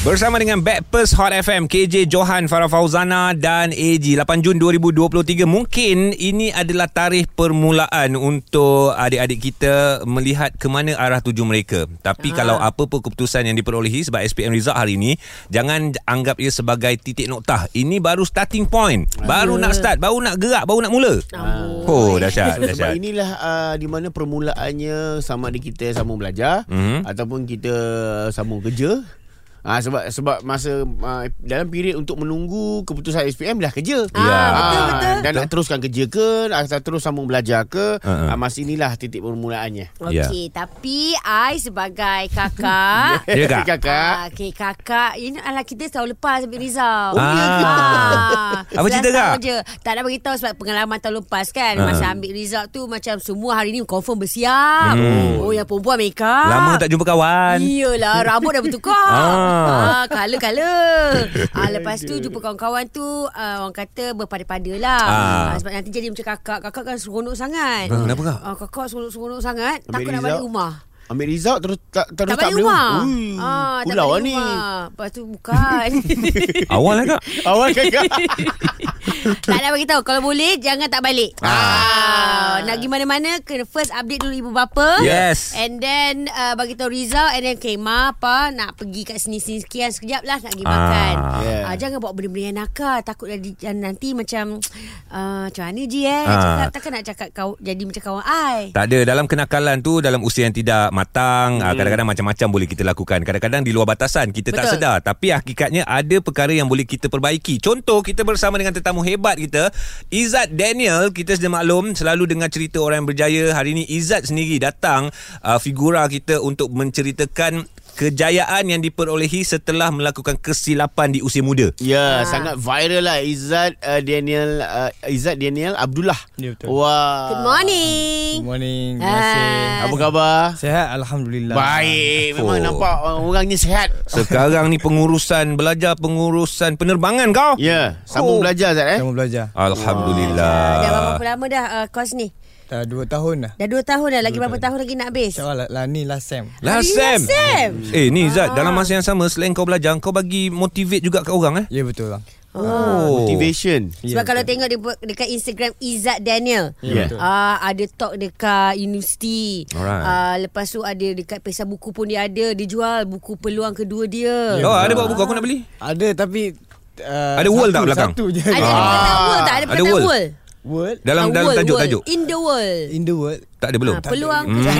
Bersama dengan Backpers Hot FM KJ Johan Farah Fauzana dan AG 8 Jun 2023 Mungkin ini adalah tarikh permulaan Untuk adik-adik kita Melihat ke mana arah tuju mereka Tapi ha. kalau apa pun keputusan yang diperolehi Sebab SPM result hari ini Jangan anggap ia sebagai titik noktah Ini baru starting point Baru nak start Baru nak gerak Baru nak mula Oh dahsyat, Sebab dahsyat. inilah uh, di mana permulaannya sama ada kita sambung belajar Mhm. ataupun kita sambung kerja. Ah sebab sebab masa uh, dalam period untuk menunggu keputusan SPM dah kerja. Ya. Ah, betul, betul. Dan nak teruskan kerja ke atau terus sambung belajar ke, Uh-uh. uh masa inilah titik permulaannya. Ya. Okey, tapi I sebagai kakak Ya, Kak? Kakak. Ah, Okey, kakak Ini adalah kita tahun lepas ambil result Oh, ya ah, Apa cerita, 11 Kak? je Tak nak beritahu sebab pengalaman tahun lepas kan Ah. Masa ambil result tu Macam semua hari ni confirm bersiap Hmm. Oh, yang perempuan make up Lama tak jumpa kawan Iyalah, rambut dah bertukar. Ah. Ah color-color. Ah, lepas tu jumpa kawan-kawan tu ah, orang kata berpada-pada lah. Ah. Ah. sebab nanti jadi macam kakak. Kakak kan seronok sangat. Ah, kenapa, Kak? Ah, kakak seronok-seronok sangat. Ambil takut nak balik rumah. Ambil result terus tak terus Tak balik rumah. Ui, Ah, tak pulau lah balik ni. rumah. Lepas tu bukan. Awal lah kak Awal kakak. tak nak bagi tahu kalau boleh jangan tak balik. Ah. Nak pergi mana-mana kena first update dulu ibu bapa. Yes. And then uh, bagi tahu result and then okay ma apa nak pergi kat sini-sini sekian sekejap lah nak pergi Ah. makan. Yeah. Ah, jangan bawa benda-benda yang nakal takut jadi nanti macam uh, macam mana je eh Ah. cakap takkan nak cakap kau jadi macam kawan ai. Tak ada dalam kenakalan tu dalam usia yang tidak matang hmm. kadang-kadang macam-macam boleh kita lakukan kadang-kadang di luar batasan kita tak Betul. sedar tapi hakikatnya ada perkara yang boleh kita perbaiki contoh kita bersama dengan tetamu hebat kita Izzat Daniel. Kita sedia maklum selalu dengar cerita orang yang berjaya. Hari ini Izzat sendiri datang uh, figura kita untuk menceritakan kejayaan yang diperolehi setelah melakukan kesilapan di usia muda Ya, Ah. sangat viral lah Izzat uh, Daniel uh, Izzat Daniel Abdullah. Ya, betul. Wah. Good morning. Good morning. Terima kasih. Ah. Apa khabar? Sehat Alhamdulillah. Baik, memang Oh. nampak uh, orangnya sihat. sekarang ni pengurusan belajar pengurusan penerbangan kau Ya, sambung Oh. belajar Zat eh. Mau belajar. Alhamdulillah Dah berapa lama dah uh, kos ni? Dah dua tahun dah. Dah dua tahun dah lagi berapa tahun lagi nak habis? InsyaAllah lah, ni last sem. Last Hari Sam. last sem? Eh ni Zat dalam masa yang sama selain kau belajar kau bagi motivate juga kat orang eh. Ya betul lah. Oh. Motivation. Sebab Ya, kalau betul. tengok di, dekat Instagram Izzat Daniel. Ya. betul. Ah ada talk dekat universiti. Alright. Ah lepas tu ada dekat pesta buku pun dia ada, dia jual buku peluang kedua dia. Oh ada bawa buku aku nak beli. Ada tapi uh, Ada satu, tak belakang? Satu je. Ada Ah. world tak? Ada Ada perkataan world. World. Dalam Ah, dalam world, tajuk world. tajuk. In the world. in the world. Tak ada belum. Ah, peluang Hmm. the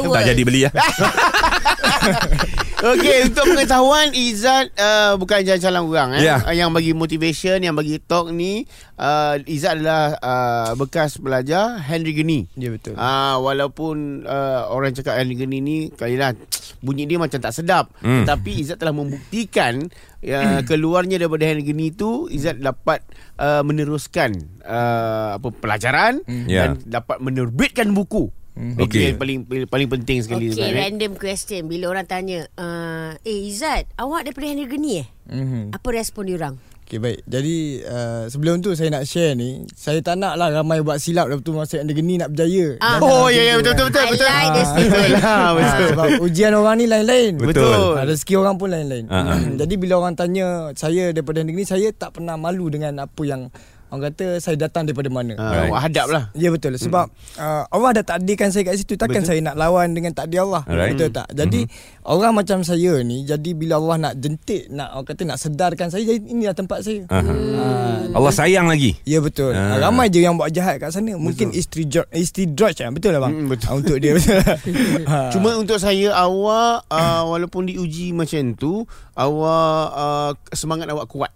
world. Tak jadi beli ya. Okey, untuk pengetahuan Izzat uh, bukan jalan-jalan orang eh. Uh, Yang bagi motivation, yang bagi talk ni uh, Izzat adalah uh, bekas pelajar Henry Geni. Ya betul. Ah walaupun uh, orang cakap Henry Geni ni kalilah bunyi dia macam tak sedap Hmm. hmm. tapi Izzat telah membuktikan uh, keluarnya daripada Henry Geni tu Izzat dapat uh, meneruskan uh, apa pelajaran Ya. dan dapat menerbitkan buku. Hmm. Itu Okey. yang paling paling penting sekali Okay, Izzat, eh. random question. Bila orang tanya, uh, eh Izzat, awak daripada Henry Geni eh? Mm-hmm. Apa respon diorang? Okay baik. Jadi uh, sebelum tu saya nak share ni, saya tak nak lah ramai buat silap lepas tu masa yang geni nak berjaya. Ah. Oh ya ya betul kan. betul betul. I like this Ah, statement. Betul lah, Ah, betul. sebab ujian orang ni lain-lain. Betul. Ah, rezeki orang pun lain-lain. Ah, ah. Jadi bila orang tanya saya daripada negeri ni, saya tak pernah malu dengan apa yang orang kata saya datang daripada mana. Ah, Alright. awak hadap lah. Ya betul sebab uh, Allah dah takdirkan saya kat situ takkan Betul. saya nak lawan dengan takdir Allah Alright. betul tak jadi orang macam saya ni jadi bila Allah nak jentik nak orang kata nak sedarkan saya jadi inilah tempat saya Aha. Ah, Allah sayang lagi. Ya betul. Ah. Ah. Ramai je yang buat jahat kat sana. Mungkin isteri jo- isteri George kan. Betul lah bang? Mm, betul. Ah, untuk dia betul. Ah. Cuma untuk saya awak uh, walaupun diuji macam tu, awak uh, semangat awak kuat.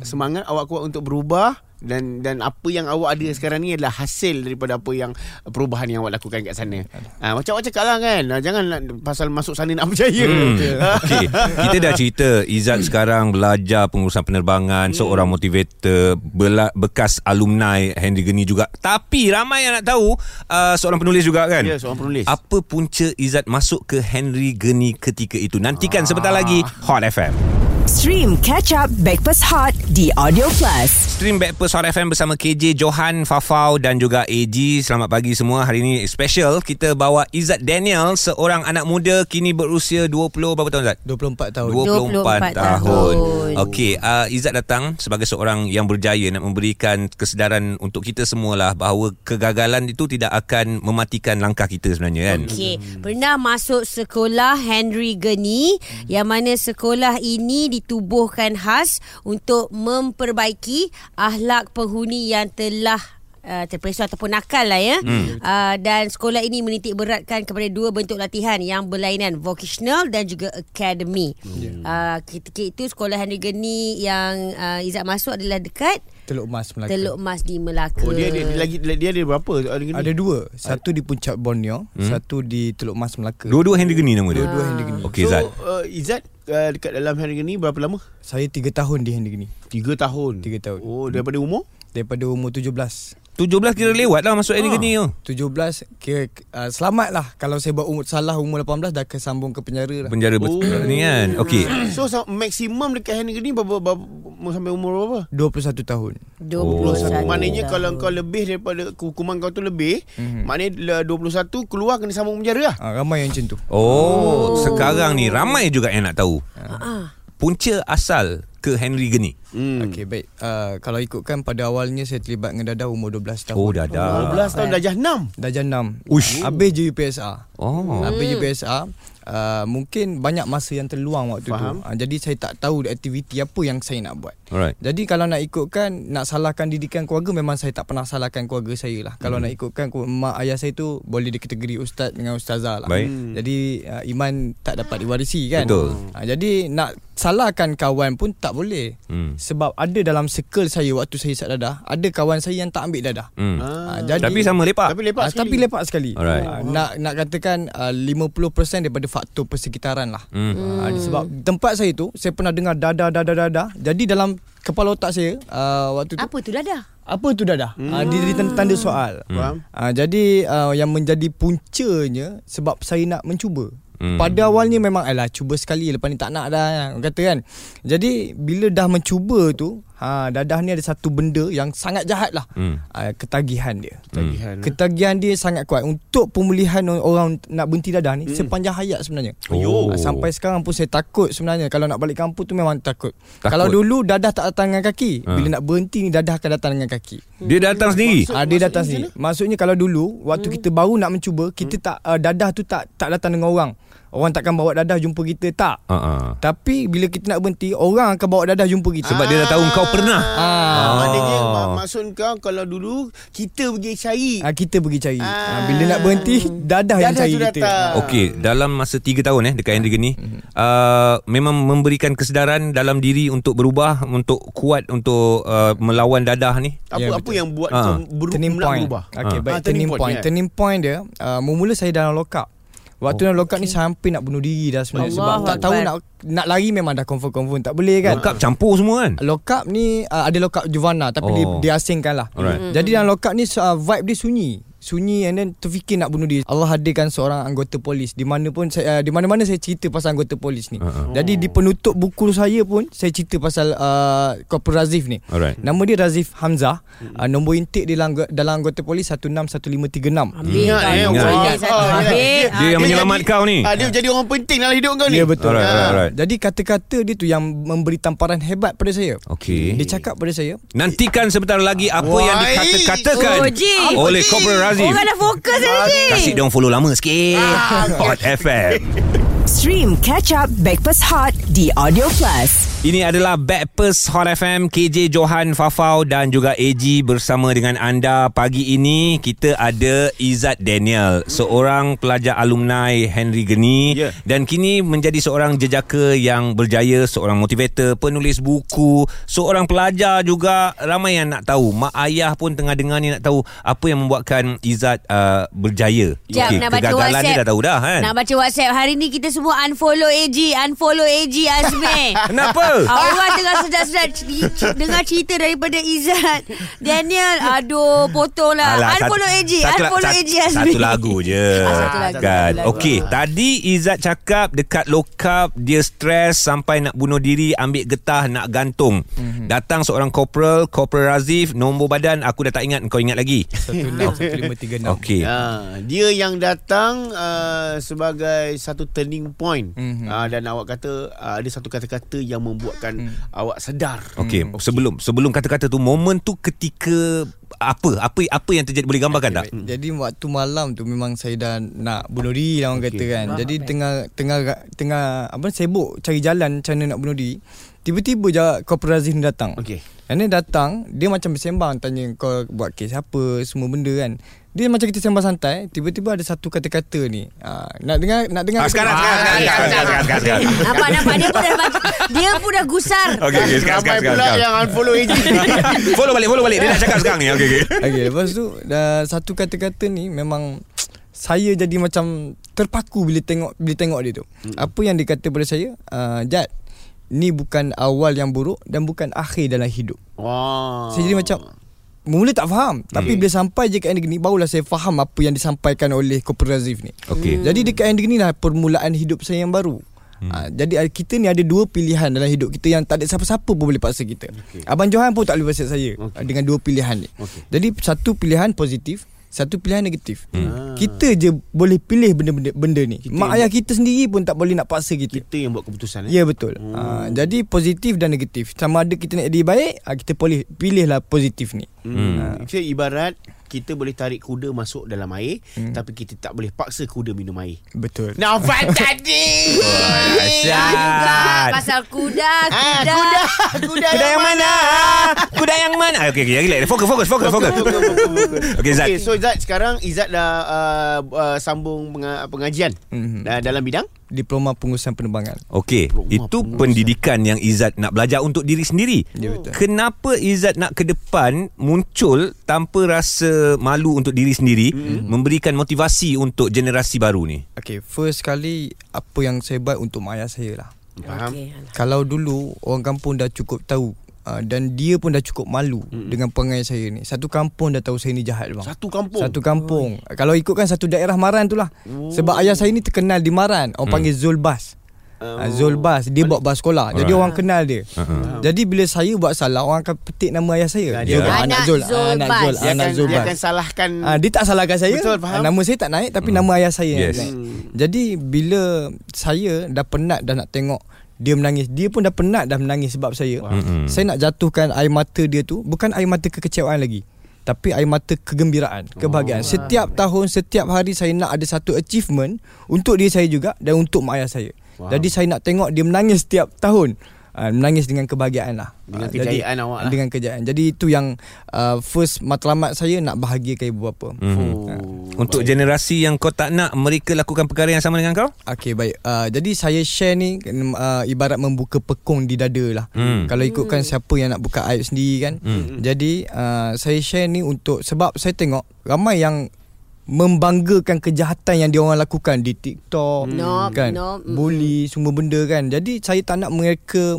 Semangat awak kuat untuk berubah dan dan apa yang awak ada sekarang ni adalah hasil daripada apa yang perubahan yang awak lakukan kat sana. Ha, macam awak cakap lah kan, ah, jangan pasal masuk sana nak berjaya. Hmm. Okey, kita dah cerita Izzat sekarang belajar pengurusan penerbangan, seorang motivator, bela, bekas alumni Henry Geni juga. Tapi ramai yang nak tahu uh, seorang penulis juga kan. Ya, seorang penulis. Apa punca Izzat masuk ke Henry Geni ketika itu? Nantikan sebentar lagi Hot FM. Stream Catch Up Backpass Hot di Audio Plus. Stream Backpast Hot FM bersama KJ Johan, Fafau dan juga AG. Selamat pagi semua. Hari ini special kita bawa Izzat Daniel, seorang anak muda kini berusia 20 berapa tahun Zat? 24 tahun. 24, 24 tahun. tahun. Okey, uh, Izzat datang sebagai seorang yang berjaya nak memberikan kesedaran untuk kita semualah bahawa kegagalan itu tidak akan mematikan langkah kita sebenarnya kan. Okey, pernah masuk sekolah Henry Geni yang mana sekolah ini ditubuhkan khas untuk memperbaiki akhlak penghuni yang telah Uh, terpesuah ataupun nakal lah ya hmm. uh, dan sekolah ini menitik beratkan kepada dua bentuk latihan yang berlainan vocational dan juga academy hmm. uh, ketika itu sekolah Henry Geni yang uh, Izzat masuk adalah dekat Teluk Mas Melaka. Teluk Mas di Melaka Oh dia ada dia lagi dia ada berapa? Ada? Ada dua. Satu di Puncak Borneo, hmm? satu di Teluk Mas Melaka. Dua-dua Henry Geni nama dia. Dua-dua Henry Geni. Okey so, Zat. uh, Izzat uh, dekat dalam hari ni berapa lama? Saya tiga tahun di Henry Geni. Tiga tahun. Tiga tahun. Oh daripada umur? Daripada umur 17. 17 kira lewat lah masuk Henry Ah. Geni tu. 17 kira uh, selamat lah kalau saya buat umur salah umur 18 dah kesambung ke penjara lah. Penjara oh. ni kan. Okey. So maksimum dekat hari ni berapa, berapa sampai umur berapa? 21 tahun. 21 Oh. Maknanya tahun. kalau kau lebih daripada hukuman kau tu lebih, Mhm. maknanya la- 21 keluar kena sambung penjara lah. Uh, ramai yang macam tu. Oh, sekarang ni ramai juga yang nak tahu. Ah. Punca asal ke Henry Geni. Hmm. Okey baik. Uh, kalau ikutkan pada awalnya saya terlibat dengan dadah umur 12 tahun. Oh, dah dah. 12 tahun darjah 6. Darjah 6. Uish. Habis je UPSR. Oh. Habis UPSR. Uh, mungkin banyak masa yang terluang waktu Faham. tu. Uh, jadi saya tak tahu aktiviti apa yang saya nak buat. Alright. Jadi kalau nak ikutkan nak salahkan didikan keluarga memang saya tak pernah salahkan keluarga saya lah. Kalau Hmm. nak ikutkan ku- mak ayah saya tu boleh dikategori ustaz dengan ustazah lah. Baik. Hmm. Jadi uh, iman tak dapat diwarisi kan. Betul. Uh, jadi nak salahkan kawan pun tak boleh. Hmm. Sebab ada dalam circle saya waktu saya isap dadah, ada kawan saya yang tak ambil dadah. Hmm. Ah, jadi Tapi sama lepak. Tapi lepak Ah, sekali. tapi lepak sekali. Alright. Ah, nak nak katakan uh, 50% daripada faktor persekitaran lah. Hmm. Ah, sebab tempat saya tu saya pernah dengar dadah dadah dadah. Jadi dalam kepala otak saya uh, waktu tu Apa tu dadah? apa tu dadah? Hmm. Uh, dia jadi tanda, tanda soal. Faham? Uh, jadi uh, yang menjadi puncanya sebab saya nak mencuba. Hmm. Hmm. Pada awalnya memang alah cuba sekali lepas ni tak nak dah orang kata kan. Jadi bila dah mencuba tu ha dadah ni ada satu benda yang sangat jahat lah. Hmm. Uh, ketagihan dia. Tagihan. Hmm. Ketagihan dia sangat kuat untuk pemulihan orang nak berhenti dadah ni hmm. sepanjang hayat sebenarnya. Oh. Ah, Sampai sekarang pun saya takut sebenarnya kalau nak balik kampung tu memang takut. Takut. Kalau dulu dadah tak datang dengan kaki, Ha. bila nak berhenti ni dadah akan datang dengan kaki. Dia datang sendiri. Ah dia datang sini. Maksudnya kalau dulu waktu Hmm. kita baru nak mencuba, kita tak uh, dadah tu tak tak datang dengan orang. Orang takkan bawa dadah jumpa kita tak. Ha ah. Tapi bila kita nak berhenti, orang akan bawa dadah jumpa kita. Sebab dia dah tahu kau pernah. ah. Ah. Maknanya mak- maksud kau kalau dulu kita pergi cari. Ah, kita pergi cari. Ah. Ah. bila nak berhenti, dadah, yang Dadah cari tu kita. Okey, dalam masa 3 tahun eh dekat Henry Geni, uh, memang memberikan kesedaran dalam diri untuk berubah, untuk kuat untuk uh, melawan dadah ni. Apa Ya, apa betul. yang buat Ah. kau beru- turning point. berubah? Okey, Ah. baik Ah, turning, turning point, point. ya. Turning point dia, uh, mula saya dalam lock Waktu dalam lock up ni saya hampir nak bunuh diri dah sebenarnya sebab Allahu tak tahu nak nak lari memang dah confirm-confirm tak boleh kan. Lengkap campur semua kan? Lock up ni uh, ada lock up Juvana tapi Oh. oh. dia, dia asingkan lah. Alright. Jadi dalam lock up ni uh, vibe dia sunyi. Sunyi and then terfikir nak bunuh diri. Allah hadirkan seorang anggota polis di mana pun saya uh, di mana-mana saya cerita pasal anggota polis ni. Uh-uh. Jadi di penutup buku saya pun saya cerita pasal uh, Corporal Razif ni. Alright. Nama dia Razif Hamzah. Uh, nombor intake dia dalam, dalam anggota polis 161536. Ambil Ingat, kau eh, dia satu. Ambil. Dia yang menyelamat kau ni. Ah, dia jadi orang penting dalam hidup kau ni. Ya betul. Alright, alright, alright. Jadi kata-kata dia tu yang memberi tamparan hebat pada saya. Okey. Dia cakap pada saya, Nantikan sebentar lagi apa yang Wai. dikata-katakan Oh, oleh. Corporal Razif. Orang dah fokus ni. Kasih dia orang follow lama sikit. Hot FM. Stream Catch Up Backpass Hot di Audio Plus. Ini adalah Backpast Hot FM KJ Johan Fafau dan juga AG bersama dengan anda pagi ini kita ada Izzat Daniel seorang pelajar alumni Henry Geni Ya. dan kini menjadi seorang jejaka yang berjaya seorang motivator penulis buku seorang pelajar juga ramai yang nak tahu mak ayah pun tengah dengar ni nak tahu apa yang membuatkan Izzat uh, berjaya Jap, Okey, nak baca kegagalan WhatsApp. dia dah tahu dah kan Nak baca WhatsApp Hari ni kita semua unfollow AG, unfollow AG Azmi. Kenapa? Orang tengah sedap-sedap c- c- dengar cerita daripada Izzat. Daniel, aduh, potonglah. Alah, unfollow AG, satu, unfollow AG Azmi. Satu lagu je Ah, satu lagu, kan. Okey Tadi Izzat cakap Dekat lokap Dia stres Sampai nak bunuh diri Ambil getah Nak gantung Mhm. mm-hmm. Datang seorang corporal Corporal Razif Nombor badan Aku dah tak ingat Kau ingat lagi 161536. Okey Ha, dia yang datang uh, sebagai satu turning point Mhm. uh, dan awak kata uh, ada satu kata-kata yang membuatkan awak sedar. Okey Hmm, Sebelum Sebelum kata-kata tu Momen tu ketika Apa Apa apa yang terjadi Boleh gambarkan tak? Baik. Jadi waktu malam tu memang saya dah nak bunuh diri lah orang Okey. kata kan. Jadi tengah tengah tengah apa sibuk cari jalan macam mana nak bunuh diri. Tiba-tiba je Corporal Aziz ni datang. Okey. And then datang Dia macam bersembang Tanya kau buat kes apa Semua benda kan Dia macam kita sembang santai Tiba-tiba ada satu kata-kata ni uh, Nak dengar Nak dengar Ah, sekarang, sekarang, sekarang, sekarang, sekarang, sekarang, sekarang. Nampak nampak dia pun dah dia pun dah gusar. Okey, okey, sekarang, sekarang, pula sekarang. yang unfollow AG. Follow balik, follow balik. Dia nak cakap sekarang ni. Okey, okey. Okay lepas tu dah Satu kata-kata ni Memang Saya jadi macam Terpaku bila tengok Bila tengok dia tu Apa yang dia kata pada saya uh, Jad Ni bukan awal yang buruk Dan bukan akhir dalam hidup Wah. Saya jadi macam Mula tak faham Tapi bila sampai je kat end gini Barulah saya faham Apa yang disampaikan oleh Razif ni Okey. Jadi dekat end gini lah Permulaan hidup saya yang baru Ha, jadi ah, kita ni ada dua pilihan dalam hidup kita yang tak ada siapa-siapa pun boleh paksa kita. Okay. Abang Johan pun tak boleh paksa saya okay. dengan dua pilihan ni. Okey. Jadi satu pilihan positif, satu pilihan negatif. Hmm. Kita je boleh pilih benda-benda benda ni. Kita Mak ayah kita sendiri pun tak boleh nak paksa kita. Kita yang buat keputusan eh. Ya betul. Hmm. Ha, jadi positif dan negatif. Sama ada kita nak jadi baik, ha, kita boleh pilihlah positif ni. Hmm. Itu ibarat kita boleh tarik kuda masuk dalam air hmm. tapi kita tak boleh paksa kuda minum air. Betul. Nampak tadi. Juga pasal kuda, Ah, kuda. kuda, kuda, Kuda yang mana? Kuda yang mana? Ah, Okey, okey, relax. Fokus, fokus, fokus, fokus. Okey, Zat. Okay, so Zat sekarang Izzat dah uh, uh, sambung penga- pengajian Mhm. uh, dalam bidang Diploma pengurusan penerbangan. Okey, itu pengurusan. pendidikan yang Izzat nak belajar untuk diri sendiri. Ya, betul. Kenapa Izzat nak ke depan muncul tanpa rasa malu untuk diri sendiri, mm. memberikan motivasi untuk generasi baru ni? Okay, first kali apa yang saya buat untuk mak ayah saya lah. Faham? Okey. Kalau dulu orang kampung dah cukup tahu uh, dan dia pun dah cukup malu mm dengan perangai saya ni. Satu kampung dah tahu saya ni jahat bang. Satu kampung. Satu kampung. Oh. Kalau ikutkan satu daerah Maran tu lah. Oh. Sebab ayah saya ni terkenal di Maran. Orang hmm. panggil Zul Bas. Oh. Uh, Zul Bas Dia bawa bas sekolah Jadi orang kenal dia Uh-huh. Jadi bila saya buat salah Orang akan petik nama ayah saya Ya, dia- Bas, Anak Anak Zul Ah, Anak. Zul dia Anak akan, Zul dia akan salahkan Ah, dia tak salahkan saya. Betul, faham. Ah, nama saya tak naik tapi nama ayah saya Yes. yang naik. Jadi bila saya dah penat dah nak tengok dia menangis, dia pun dah penat dah menangis sebab saya. Mm-mm. Saya nak jatuhkan air mata dia tu bukan air mata kekecewaan lagi. Tapi air mata kegembiraan, kebahagiaan. Setiap tahun, setiap hari saya nak ada satu achievement untuk diri saya juga dan untuk mak ayah saya. Wow. Jadi saya nak tengok dia menangis setiap tahun. Uh, menangis dengan kebahagiaan lah Dengan Ah, kejayaan awak lah. Dengan kejayaan Jadi itu yang uh, First matlamat saya Nak bahagiakan ibu bapa Mhm. Oh. Untuk generasi yang kau tak nak mereka lakukan perkara yang sama dengan kau? Okey baik. Uh, jadi saya share ni uh, ibarat membuka pekung di dada lah. Hmm. Kalau ikutkan siapa yang nak buka aib sendiri kan. Hmm. Jadi uh, saya share ni untuk sebab saya tengok ramai yang membanggakan kejahatan yang dia orang lakukan di TikTok No, kan no, mm. bully semua benda kan jadi saya tak nak mereka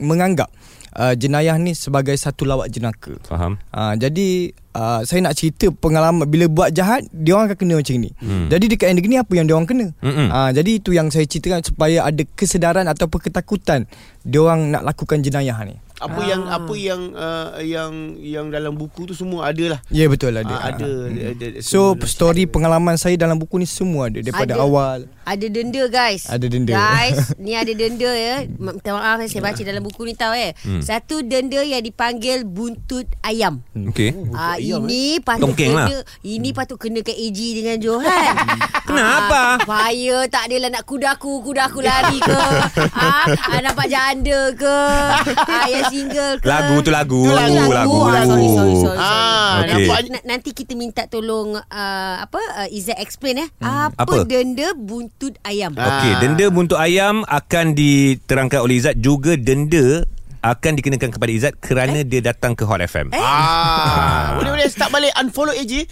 menganggap uh, jenayah ni sebagai satu lawak jenaka Faham? Uh, jadi uh, saya nak cerita pengalaman bila buat jahat dia orang akan kena macam ni. Hmm. Jadi dekat end ni apa yang dia orang kena. Mm-mm. Uh, jadi itu yang saya ceritakan supaya ada kesedaran ataupun ketakutan dia orang nak lakukan jenayah ni. Apa yang apa yang uh, yang yang dalam buku tu semua ada lah. Ya yeah, betul ada. Ah, ada, Ah. ada, ada So semua story pengalaman saya dalam buku ni semua ada daripada Ada. awal. Ada denda guys Ada denda. Guys Ni ada denda ya Minta maaf saya baca dalam buku ni tahu eh Hmm. Satu denda yang dipanggil Buntut ayam Okey. Ah ayam, ini patut Tongkeng lah. kena ini patut kena ke AG dengan Johan. Kenapa? Ah, supaya tak adalah nak kudaku kudaku lari ke. ah, ah, nampak janda ke. Ah, yang single ke. Lagu tu lagu. Tu lagu, Lagu, Ah, lagu. sorry sorry sorry. Ah, sorry. okey. Nanti, na- nanti kita minta tolong uh, apa uh, Izzat explain eh. Apa, Apa? denda buntut ayam? Ah. Okey, denda buntuk ayam akan diterangkan oleh Izzat juga denda akan dikenakan kepada Izzat kerana dia datang ke Hot FM. Eh? Ah, boleh boleh start balik unfollow AJ.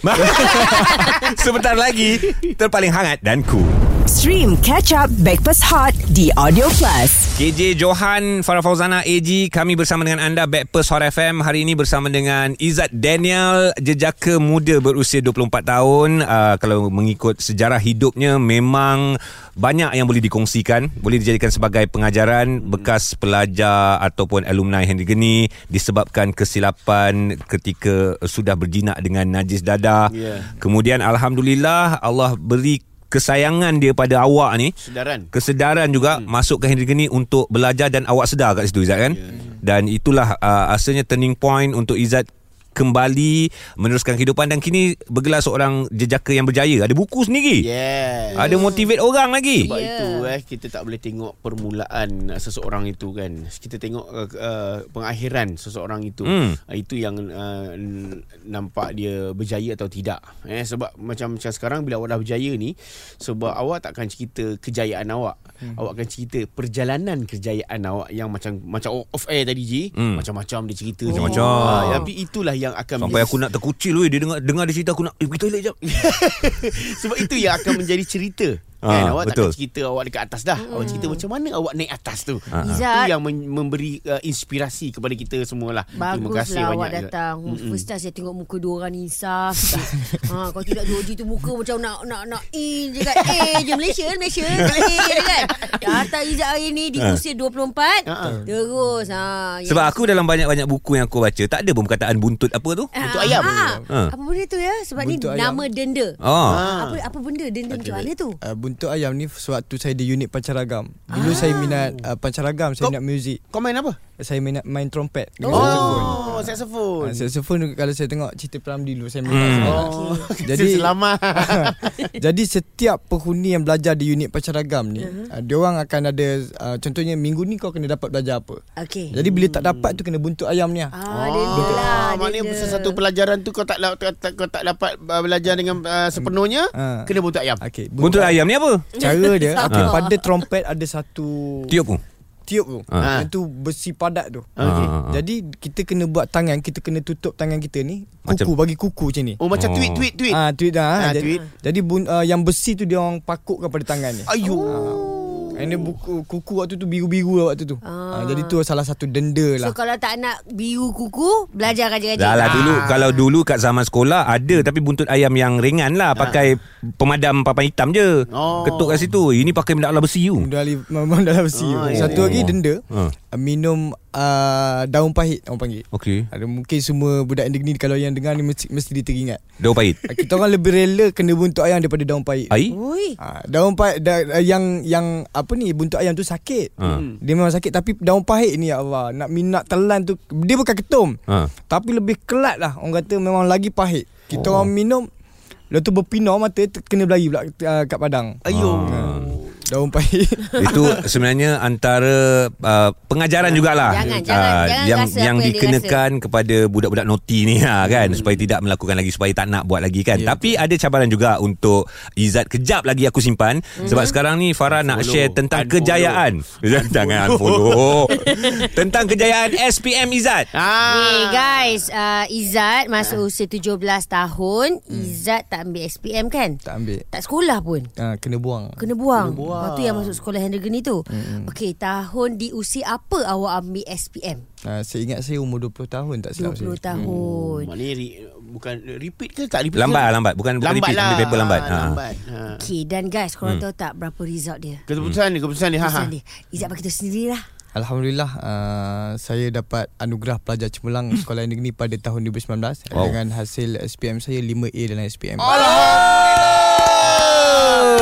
Sebentar lagi terpaling hangat dan cool. Stream Catch Up Backpass Hot di Audio Plus. KJ Johan Farah Fauzana AG Kami bersama dengan anda Backpast Hot FM Hari ini bersama dengan Izzat Daniel Jejaka muda berusia 24 tahun uh, Kalau mengikut sejarah hidupnya Memang banyak yang boleh dikongsikan Boleh dijadikan sebagai pengajaran Bekas pelajar ataupun alumni Henry Geni Disebabkan kesilapan ketika sudah berjinak dengan najis dadah Ya. Kemudian Alhamdulillah Allah beri kesayangan dia pada awak ni Sedaran. kesedaran juga hmm. masuk ke Henry Geni untuk belajar dan awak sedar kat situ Izzat kan yeah. dan itulah uh, asalnya turning point untuk Izzat kembali meneruskan kehidupan dan kini bergelar seorang jejaka yang berjaya ada buku sendiri Yes. ada motivate orang lagi Sebab yeah. itu eh kita tak boleh tengok permulaan uh, seseorang itu kan. Kita tengok uh, uh, pengakhiran seseorang itu. Hmm. Uh, itu yang uh, n- nampak dia berjaya atau tidak. Eh sebab macam macam sekarang bila awak dah berjaya ni sebab awak takkan cerita kejayaan awak. Hmm. Awak akan cerita perjalanan kejayaan awak yang macam macam off air tadi Ji. Hmm. Macam-macam dia cerita. Macam-macam. Ah, tapi itulah yang akan sampai aku nak terkucil weh dia dengar dengar dia cerita aku nak eh pergi toilet jap Sebab itu yang akan menjadi cerita. Ah, kan awak betul. takkan cerita awak dekat atas dah. Awak cerita macam mana awak naik atas tu. Ah, ah. Itu yang men- memberi uh, inspirasi kepada kita semualah. Terima kasih Baguslah awak banyak. Izzat. datang mm First time saya tengok muka dua orang ni insaf ha, Kalau tidak dua tu muka macam nak nak nak in je kan Eh je Malaysia Malaysia Eh je kan Datang Izzat hari ni di Ha. usia 24 Ha. Terus ha, yang- sebab aku dalam banyak-banyak buku yang aku baca tak ada pun perkataan buntut apa tu Buntut ayam. ah. Ha. Apa benda tu ya Sebab Buntut ni ayam. nama denda oh Ah. Apa apa benda denda macam mana tu Uh, buntut ayam ni sewaktu saya di unit pancaragam. Dulu ah. saya minat uh, pancaragam, saya Kau- minat muzik. Kau main apa? Saya minat main trompet dengan saxophone. Oh, saxophone. Uh, saxophone kalau saya tengok cerita Pramli dulu saya minat Hmm. Oh, Jadi- selamat. Jadi setiap penghuni yang belajar di unit pancaragam ni, Uh-huh. uh, dia orang akan ada uh, contohnya minggu ni kau kena dapat belajar apa. Okey Jadi bila tak dapat tu kena buntut ayam ni. Ah. Ah, denda lah Ah, maknanya satu pelajaran tu kau tak kau tak, kau tak dapat uh, belajar dengan uh, sepenuhnya, Ah. kena buntut ayam. Okey, buntut ayam ni apa Cara dia okay, pada trompet ada satu tiup tu tiup tu. Ah. Yang tu besi padat tu. Ah, ah. Jadi kita kena buat tangan, kita kena tutup tangan kita ni kuku Macam- bagi kuku macam ni. Oh macam Oh. tweet tweet tweet. Ah tweet dah. Ah, Ah, jadi, tweet. jadi bun, uh, yang besi tu dia orang pakukkan pada tangan ni. Ayuh. And then buku kuku waktu tu biru-biru lah waktu tu. Ah. jadi tu salah satu denda lah. So kalau tak nak biru kuku Belajar rajin-rajin Dah lah Ah. dulu Kalau dulu kat zaman sekolah Ada tapi buntut ayam yang ringan lah Pakai pemadam papan hitam je Oh. Ketuk kat situ Ini pakai benda ala besi tu dalam besi. Ah, ya, Satu ya. lagi denda. Ah. Uh, minum uh, daun pahit orang panggil. Okey Ada mungkin semua budak negeri ni kalau yang dengar ni mesti mesti dia teringat. Daun pahit Ah, Kita orang lebih rela kena buntut ayam daripada daun pahit. Air Ui Ah, daun pahit da, yang yang apa ni buntut ayam tu sakit. Ha. Dia memang sakit tapi daun pahit ni ya Allah nak minat telan tu dia bukan ketum. Ha. Tapi lebih kelat lah orang kata memang lagi pahit. Kita oh. orang minum Lepas tu berpinar mata kena berlari pula uh, kat padang. Ayuh. Daun pahit. Itu sebenarnya antara uh, pengajaran jugalah Jangan, jangan, Ah, jangan yang rasa yang dikenakan kepada budak-budak noti ni ha, kan supaya tidak melakukan lagi supaya tak nak buat lagi kan. Ya, Tapi ada cabaran juga untuk Izzat kejap lagi aku simpan sebab sekarang ni Farah nak Unfollow. share tentang Unfollow. kejayaan. Jangan unfollow. tentang kejayaan SPM Izzat. Ah. Ni guys uh, Izzat Masuk usia 17 tahun Izzat tak ambil SPM kan tak ambil. Tak sekolah pun Ah, kena buang. Kena buang. Kena buang. Lepas tu yang masuk sekolah Hendra Geni tu. Mm-hmm. Okey, tahun di usia apa awak ambil SPM? Ah, saya ingat saya umur 20 tahun tak silap 20 saya. tahun. Maknanya re, bukan repeat ke tak repeat? Lambat ke? lah, lambat. Bukan- bukan lambat repeat, lah. ambil paper lambat. Ha. Lambat. Ha. Okey, dan guys, korang tahu tak berapa result dia? Keputusan ni, keputusan ni. Ha, ha. Keputusan dia. Izzat bagi tahu sendirilah. Alhamdulillah uh, saya dapat anugerah pelajar cemerlang Sekolah Negeri Pada tahun 2019 Wow. Dengan hasil SPM saya 5A dalam SPM Alhamdulillah.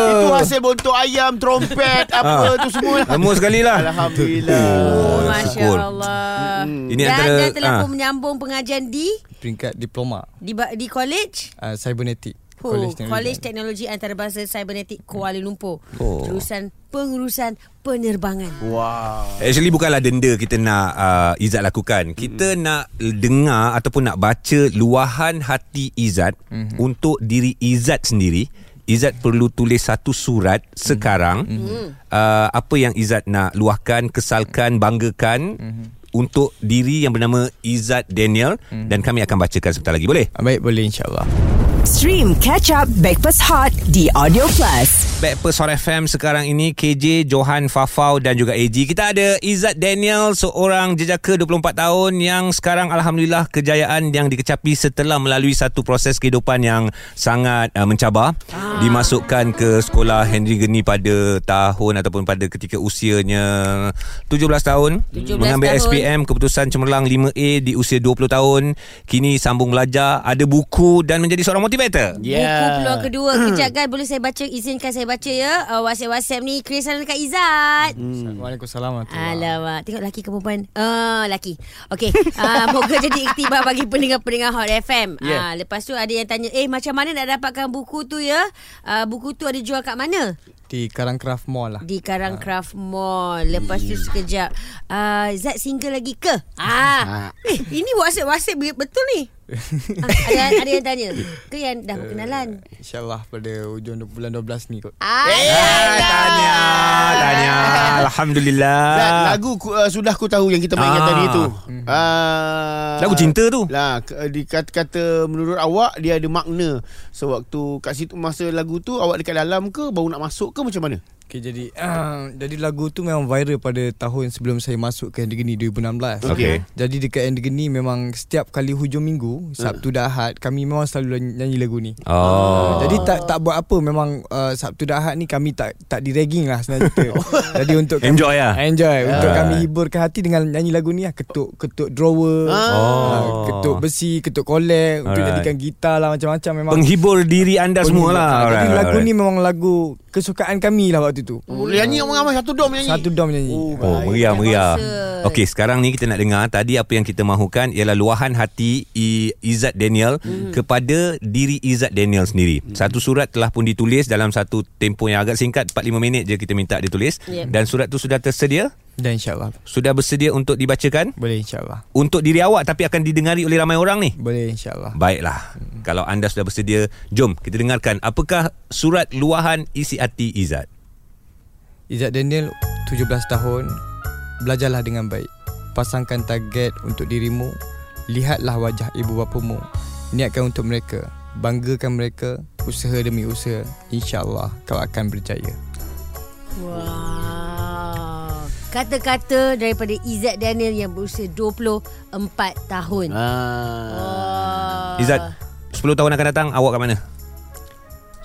Itu hasil bontot ayam, trompet, apa tu semua. Lama sekali lah. Alhamdulillah. Oh, Masya syukur. Allah. Ini dan, antara dan telah ah. pun menyambung pengajian di Peringkat diploma di, di college. uh, Cybernetic Oh, Teknologi. College Teknologi Antarabangsa Cybernetic Kuala Lumpur. Oh. Jurusan pengurusan penerbangan. Wow. Actually bukanlah denda kita nak uh, Izzat lakukan. Kita mm-hmm. nak dengar ataupun nak baca luahan hati Izzat mm-hmm. untuk diri Izzat sendiri. Izzat perlu tulis satu surat mm-hmm. sekarang mm-hmm. Uh, apa yang Izzat nak luahkan, kesalkan, banggakan mm-hmm. untuk diri yang bernama Izzat Daniel mm-hmm. dan kami akan bacakan sebentar lagi. Boleh? Baik boleh insyaAllah Stream Catch Up Backpass Hot di Audio Plus. Backpast Hot FM sekarang ini KJ, Johan, Fafau dan juga AG. Kita ada Izzat Daniel, seorang jejaka 24 tahun yang sekarang Alhamdulillah kejayaan yang dikecapi setelah melalui satu proses kehidupan yang sangat uh, mencabar. Ah. Dimasukkan ke sekolah Henry Geni pada tahun ataupun pada ketika usianya 17 tahun. 17 mengambil tahun. SPM, keputusan cemerlang 5A di usia 20 tahun. Kini sambung belajar, ada buku dan menjadi seorang motivator. Ya. Buku peluang kedua. Kejap kan Boleh saya baca? Izinkan saya baca ya. Uh, WhatsApp-WhatsApp ni. Kirim salam dekat Izzat. Hmm. Waalaikumsalam warahmatullahi Alamak. Tengok lelaki ke perempuan. Uh, Lelaki. Okey. Uh, Moga jadi iktibar Bagi pendengar-pendengar Hot FM Yeah. uh, Lepas tu ada yang tanya Eh macam mana nak dapatkan buku tu ya? Uh, Buku tu ada jual kat mana? Di Karangcraft Mall lah. Di Karangcraft Mall. Lepas tu sekejap. Uh, Zat single lagi ke? Ah. Eh ini WhatsApp-WhatsApp Betul ni? ah, ada, ada yang tanya Ke yang dah berkenalan InsyaAllah pada hujung bulan 12 ni kot Ah, Eh, tanya, tanya. Alhamdulillah. Zat, lagu ku, uh, sudah ku tahu yang kita mainkan Ah. tadi tu. Uh, Lagu cinta tu. Lah, k- di kata-kata menurut awak dia ada makna. Sewaktu kat situ masa lagu tu awak dekat dalam ke baru nak masuk ke macam mana? Okay, jadi uh, jadi lagu tu memang viral pada tahun sebelum saya masuk ke Andigeni 2016. Okey. Jadi dekat Andigeni memang setiap kali hujung minggu, Sabtu dan Ahad, kami memang selalu nyanyi lagu ni. Oh. Jadi tak tak buat apa memang uh, Sabtu dan Ahad ni kami tak tak di ragging lah sebenarnya kita. Jadi untuk kami, Enjoy lah. Enjoy untuk Ah. kami hiburkan hati dengan nyanyi lagu ni lah ketuk ketuk drawer, Ah. ah, ketuk besi, ketuk kolek untuk Alright. jadikan gitar lah macam-macam memang. Penghibur diri anda semua lah. Ah, Jadi lagu alright. ni memang lagu kesukaan kami lah waktu tu. Boleh nyanyi orang ramai satu dom nyanyi. Satu dom nyanyi. Oh, Oh, meriah, meriah. Okey, sekarang ni kita nak dengar tadi apa yang kita mahukan ialah luahan hati I, Izzat Daniel hmm. kepada diri Izzat Daniel sendiri. Hmm. Satu surat telah pun ditulis dalam satu tempoh yang agak singkat 4-5 minit je kita minta dia tulis Yep. dan surat tu sudah tersedia? Dan insyaAllah Sudah bersedia untuk dibacakan? Boleh insyaAllah Untuk diri awak tapi akan didengari oleh ramai orang ni. Boleh insyaAllah Baiklah. Hmm. Kalau anda sudah bersedia, jom kita dengarkan apakah surat luahan isi hati Izzat. Izzat Daniel 17 tahun Belajarlah dengan baik Pasangkan target untuk dirimu Lihatlah wajah ibu bapamu Niatkan untuk mereka Banggakan mereka Usaha demi usaha InsyaAllah kau akan berjaya Wow. Kata-kata daripada Izzat Daniel yang berusia 24 tahun. Ah. Wah. Izzat, 10 tahun akan datang awak kat mana?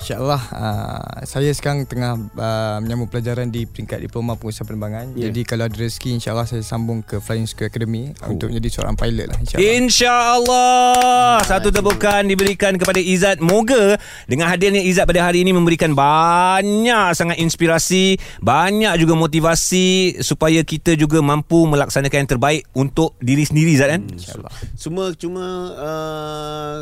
InsyaAllah uh, Saya sekarang tengah uh, Menyambung pelajaran di peringkat diploma pengusaha penerbangan. Ya. Jadi kalau ada rezeki InsyaAllah saya sambung ke Flying School Academy oh. Untuk menjadi seorang pilot lah InsyaAllah. InsyaAllah. Satu tepukan diberikan kepada Izzat. Moga dengan hadirnya Izzat pada hari ini Memberikan banyak sangat inspirasi Banyak juga motivasi Supaya kita juga mampu melaksanakan yang terbaik Untuk diri sendiri Izzat kan? InsyaAllah. Cuma cuma uh,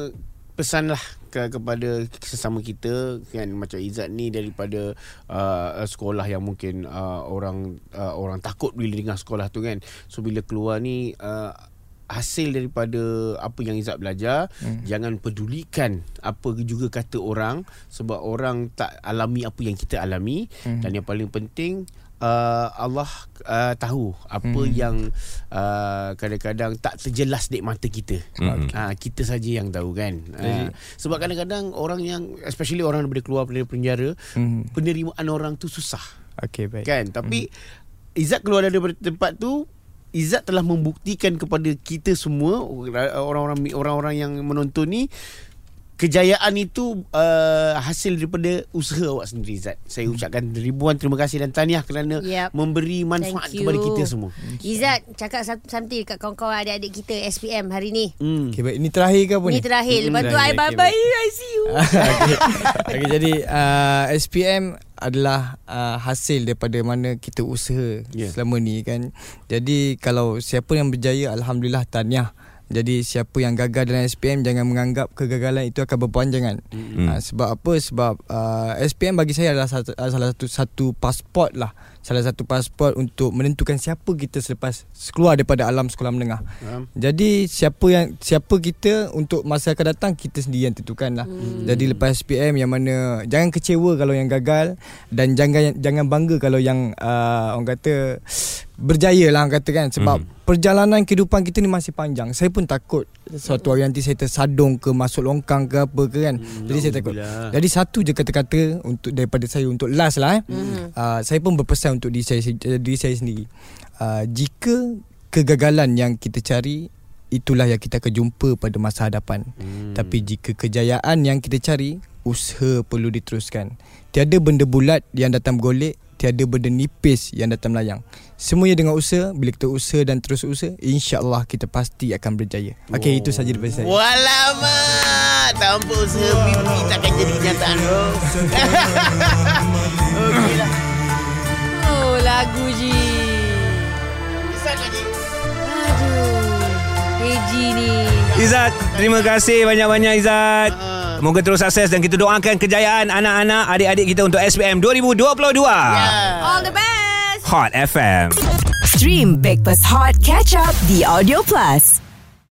pesanlah ke, kepada sesama kita kan macam Izzat ni daripada uh, sekolah yang mungkin uh, orang uh, orang takut bila dengar sekolah tu kan. So bila keluar ni uh, hasil daripada apa yang Izzat belajar hmm. jangan pedulikan apa juga kata orang sebab orang tak alami apa yang kita alami hmm. dan yang paling penting uh, Allah uh, tahu apa hmm. yang uh, kadang-kadang tak terjelas di mata kita. Hmm. Uh, kita saja yang tahu kan. Uh, sebab kadang-kadang orang yang especially orang daripada keluar dari penjara Hmm. penerimaan orang tu susah Okay baik kan. Tapi Izzat keluar daripada tempat tu Izzat telah membuktikan kepada kita semua orang-orang orang-orang yang menonton ni kejayaan itu uh, hasil daripada usaha awak sendiri Izzat. Saya ucapkan ribuan terima kasih dan tahniah kerana Yep. memberi manfaat kepada kita semua. Izzat cakap some- something dekat kawan-kawan adik-adik kita SPM hari ni. Hmm. Okay baik Ini terakhir ke apa Ni ni? terakhir. Lepas tu I Terakhir, okay, bye-bye I see you. okay. okay, jadi uh, SPM adalah uh, hasil daripada mana kita usaha yeah. selama ni kan. Jadi kalau siapa yang berjaya alhamdulillah tahniah. Jadi siapa yang gagal dalam SPM jangan menganggap kegagalan itu akan berpanjangan. Mm. Uh, sebab apa? Sebab uh, SPM bagi saya adalah satu, salah satu satu pasport lah. Salah satu pasport untuk menentukan siapa kita selepas keluar daripada alam sekolah menengah. Faham? Jadi siapa yang siapa kita untuk masa akan datang kita sendiri yang tentukan lah. Hmm. Jadi lepas SPM yang mana jangan kecewa kalau yang gagal dan jangan jangan bangga kalau yang uh, orang kata berjaya lah orang kata kan sebab hmm. perjalanan kehidupan kita ni masih panjang. Saya pun takut suatu hari nanti saya tersadung ke masuk longkang ke apa ke kan. Hmm, Jadi saya takut. Jadi satu je kata-kata untuk daripada saya untuk last lah eh. Hmm. Uh, saya pun berpesan untuk diri saya diri saya sendiri. Uh, jika kegagalan yang kita cari itulah yang kita akan jumpa pada masa hadapan. Hmm. Tapi jika kejayaan yang kita cari, usaha perlu diteruskan. Tiada benda bulat yang datang bergolek, tiada benda nipis yang datang melayang. Semuanya dengan usaha, bila kita usaha dan terus usaha, insya-Allah kita pasti akan berjaya. Okey, itu saja daripada saya. Walamak Tanpa usaha mimpi takkan jadi kenyataan lagu Ji. Pesan lagi Aduh. Eji ni. Izzat, terima kasih banyak-banyak Izzat. Ah. Moga terus sukses dan kita doakan kejayaan anak-anak adik-adik kita untuk SPM 2022. All the best. Hot FM. Stream Breakfast Hot Catch Up The Audio Plus.